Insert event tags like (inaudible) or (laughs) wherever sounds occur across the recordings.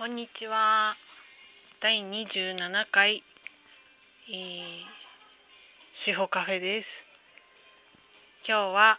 こんにちは。第27回、えー、司法カフェです。今日は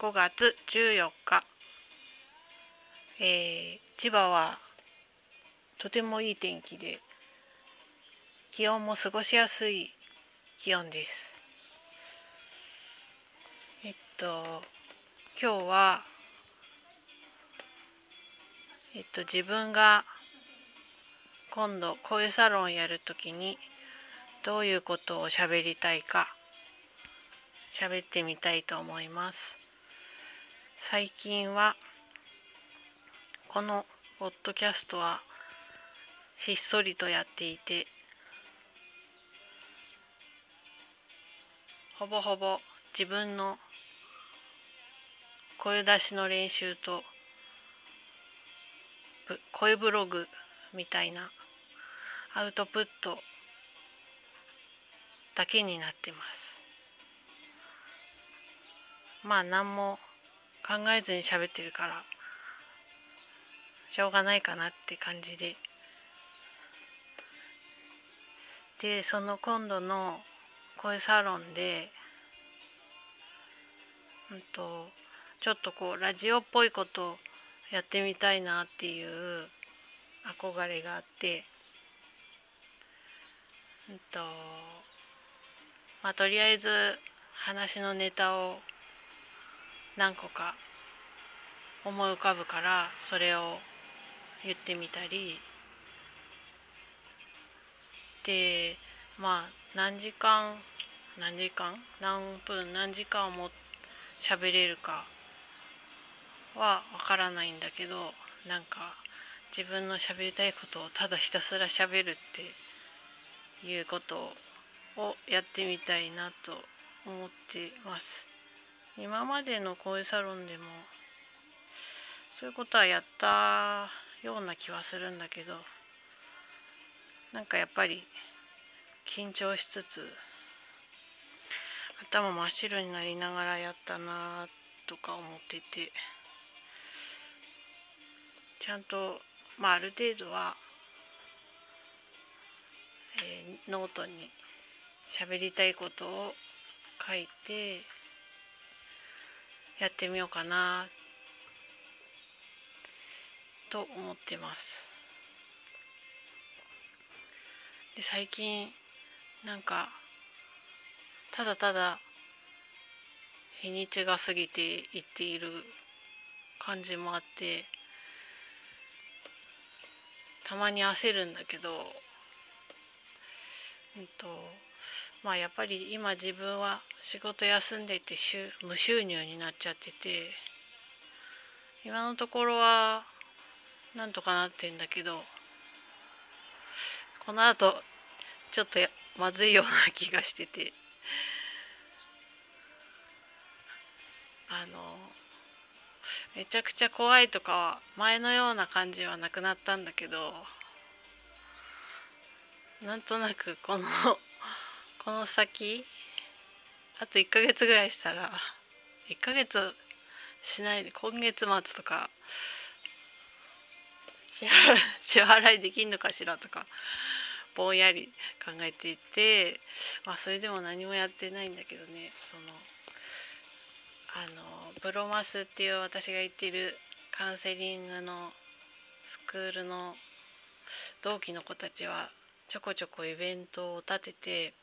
5月14日、えー、千葉はとてもいい天気で気温も過ごしやすい気温です。えっと今日はえっと自分が今度声サロンやるときにどういうことを喋りたいか喋ってみたいと思います。最近はこのポッドキャストはひっそりとやっていてほぼほぼ自分の声出しの練習とぶ声ブログみたいなアウトプットだけになってます。まあ何も考えずに喋ってるからしょうがないかなって感じで。でその今度の声サロンでうんとちょっとこうラジオっぽいことをやってみたいなっていう憧れがあって。うんとまあとりあえず話のネタを何個か思い浮かぶからそれを言ってみたり。でまあ何時間何時間何分何時間も喋れるかはわからないんだけどなんか自分の喋りたいことをただひたすら喋るっていうことをやってみたいなと思ってます。今までの声サロンでもそういうことはやったような気はするんだけどなんかやっぱり緊張しつつ頭真っ白になりながらやったなとか思ってて。ちゃんとまあある程度は、えー、ノートに喋りたいことを書いてやってみようかなと思ってます。で最近なんかただただ日にちが過ぎていっている感じもあってたまに焦るんだけど、うんとまあ、やっぱり今自分は仕事休んでいて無収入になっちゃってて今のところはなんとかなってんだけどこのあとちょっとまずいような気がしてて。あのめちゃくちゃ怖いとかは前のような感じはなくなったんだけどなんとなくこの (laughs) この先あと1ヶ月ぐらいしたら1ヶ月しないで今月末とか (laughs) 支払いできんのかしらとかぼんやり考えていてまあそれでも何もやってないんだけどねそのあのブロマスっていう私が行ってるカウンセリングのスクールの同期の子たちはちょこちょこイベントを立てて、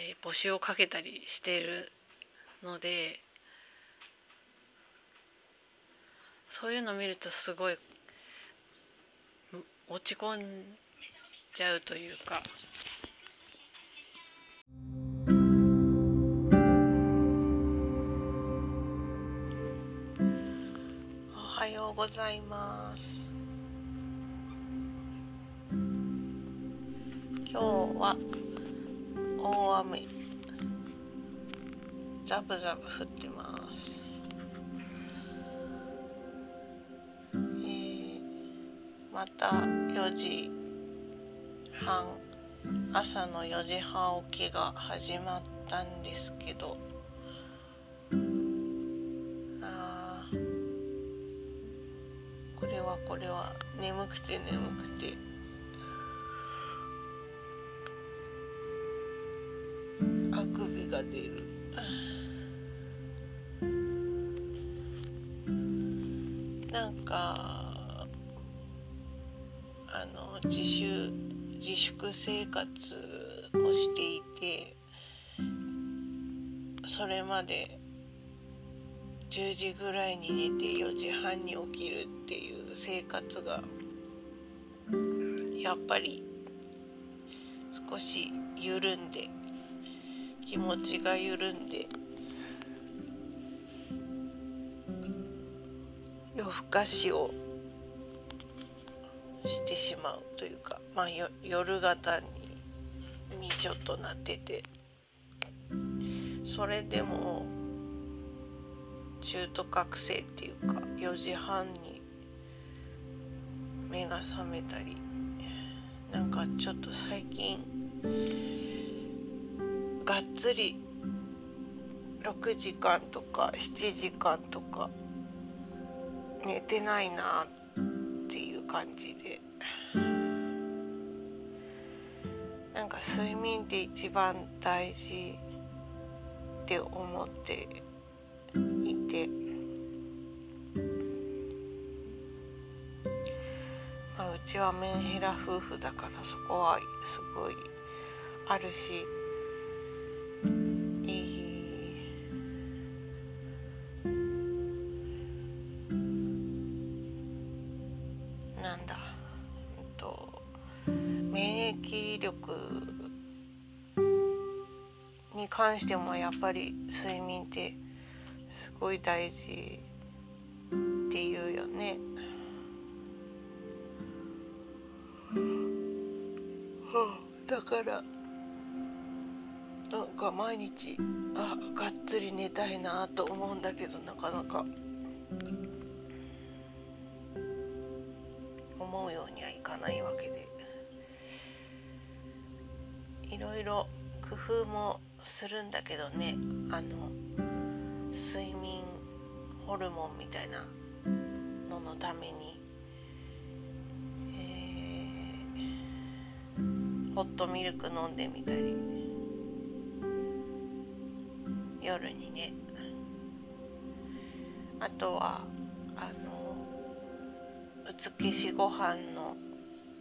えー、募集をかけたりしているのでそういうのを見るとすごい落ち込んじゃうというか。はようございます。今日は大雨ザブザブ降ってます。えー、また4時半朝の4時半起きが始まったんですけどはこれは眠くて眠くて。あくびが出る。なんかあの自主自粛生活をしていてそれまで10時ぐらいに寝て4時半に起きるっていう生活がやっぱり少し緩んで気持ちが緩んで夜更かしをしてしまうというか、まあ、夜型ににちょっとなっててそれでも中途覚醒っていうか4時半に目が覚めたりなんかちょっと最近がっつり6時間とか7時間とか寝てないなっていう感じで。なんか睡眠って一番大事って思ってちはメンヘラ夫婦だからそこはすごいあるしいいなんだ、うんと、免疫力に関してもやっぱり睡眠ってすごい大事っていうよね。だからなんか毎日あがっつり寝たいなと思うんだけどなかなか。思うようにはいかないわけで。いろいろ工夫もするんだけどね。あの睡眠ホルモンみたいなののために、ホットミルク飲んでみたり。夜にね。あとはあの美しご飯の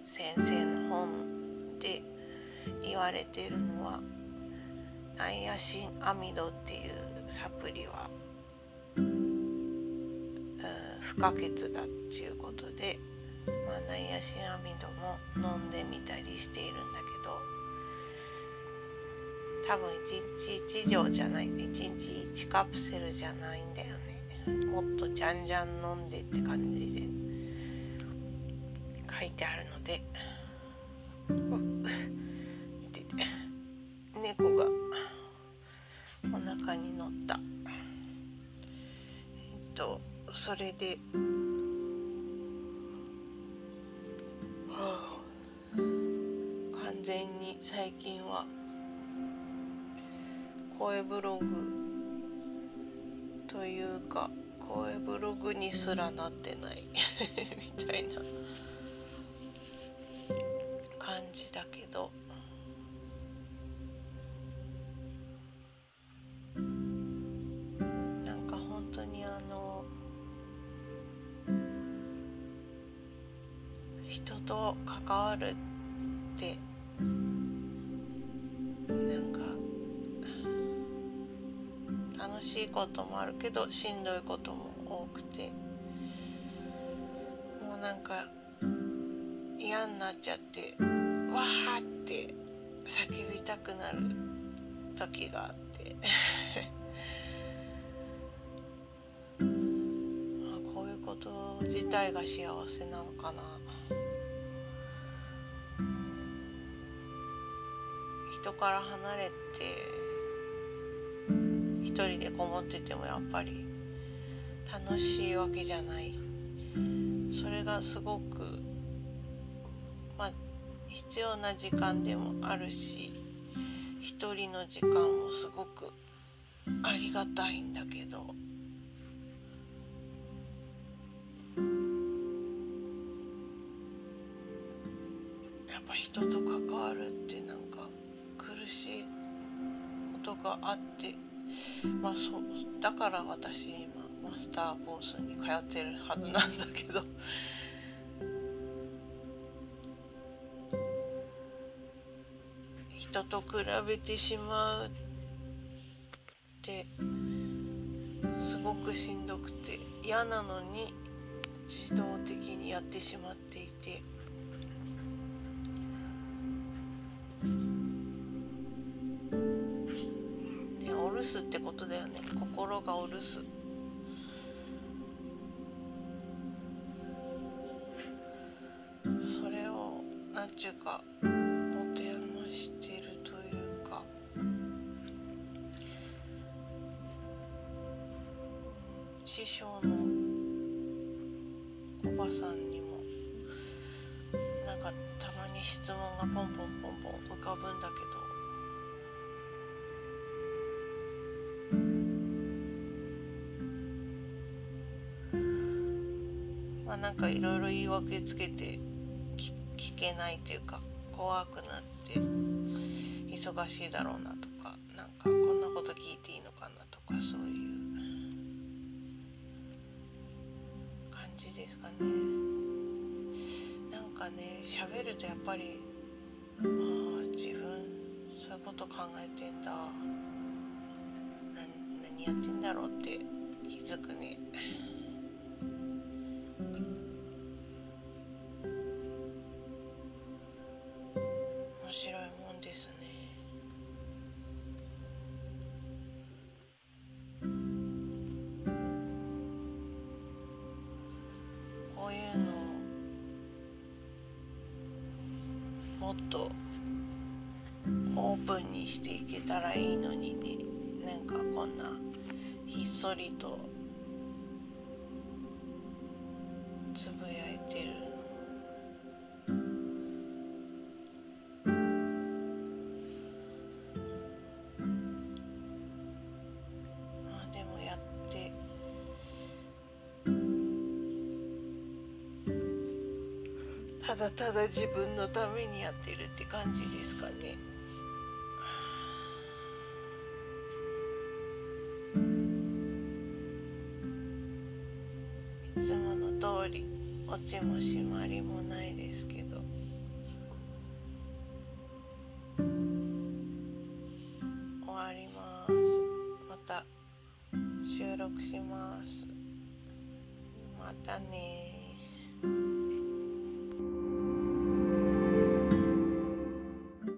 先生の本で言われてるのはナイアシンアミドっていうサプリは、うん、不可欠だっていうことで、まあ、ナイアシンアミドも飲んでみたりしているんだけど多分1日1錠じゃない1日1カプセルじゃないんだよね。もっとじゃんじゃん飲んでって感じで書いてあるので猫がお腹に乗った。えっとそれで、完全に最近は。声ブログというか声ブログにすらなってない。(laughs) みたいな。感じだけど。なんか本当にあの人と関わるってしいこともあるけどしんどいことも多くて。もうなんか嫌になっちゃってわーって叫びたくなる時があって。(laughs) こういうこと自体が幸せなのかな。人から離れて一人でこもっててもやっぱり楽しいわけじゃない。それがすごくまあ必要な時間でもあるし一人の時間もすごくありがたいんだけどやっぱ人と関わるってなんか苦しいことがあってまあそうだから私今マスターコースに通ってるはずなんだけど。人と比べてしまうってすごくしんどくて嫌なのに自動的にやってしまっていて。ね、お留守ってことだよね。心がお留守それをなんちゅうか持て余してるというか。師匠のおばさんにもなんかたまに質問がポンポンポンポン浮かぶんだけど。なんかいろいろ言い訳つけて聞けないというか怖くなって忙しいだろうなとかなんかこんなこと聞いていいのかなとかそういう感じですかね。なんかね喋るとやっぱりああ自分そういうこと考えてんだ。何やってんだろうって気づくね。もっとオープンにしていけたらいいのにね。なんかこんなひっそりとつぶやいてるただただ自分のためにやってるって感じですかね。いつもの通りオチも締まりもないですけど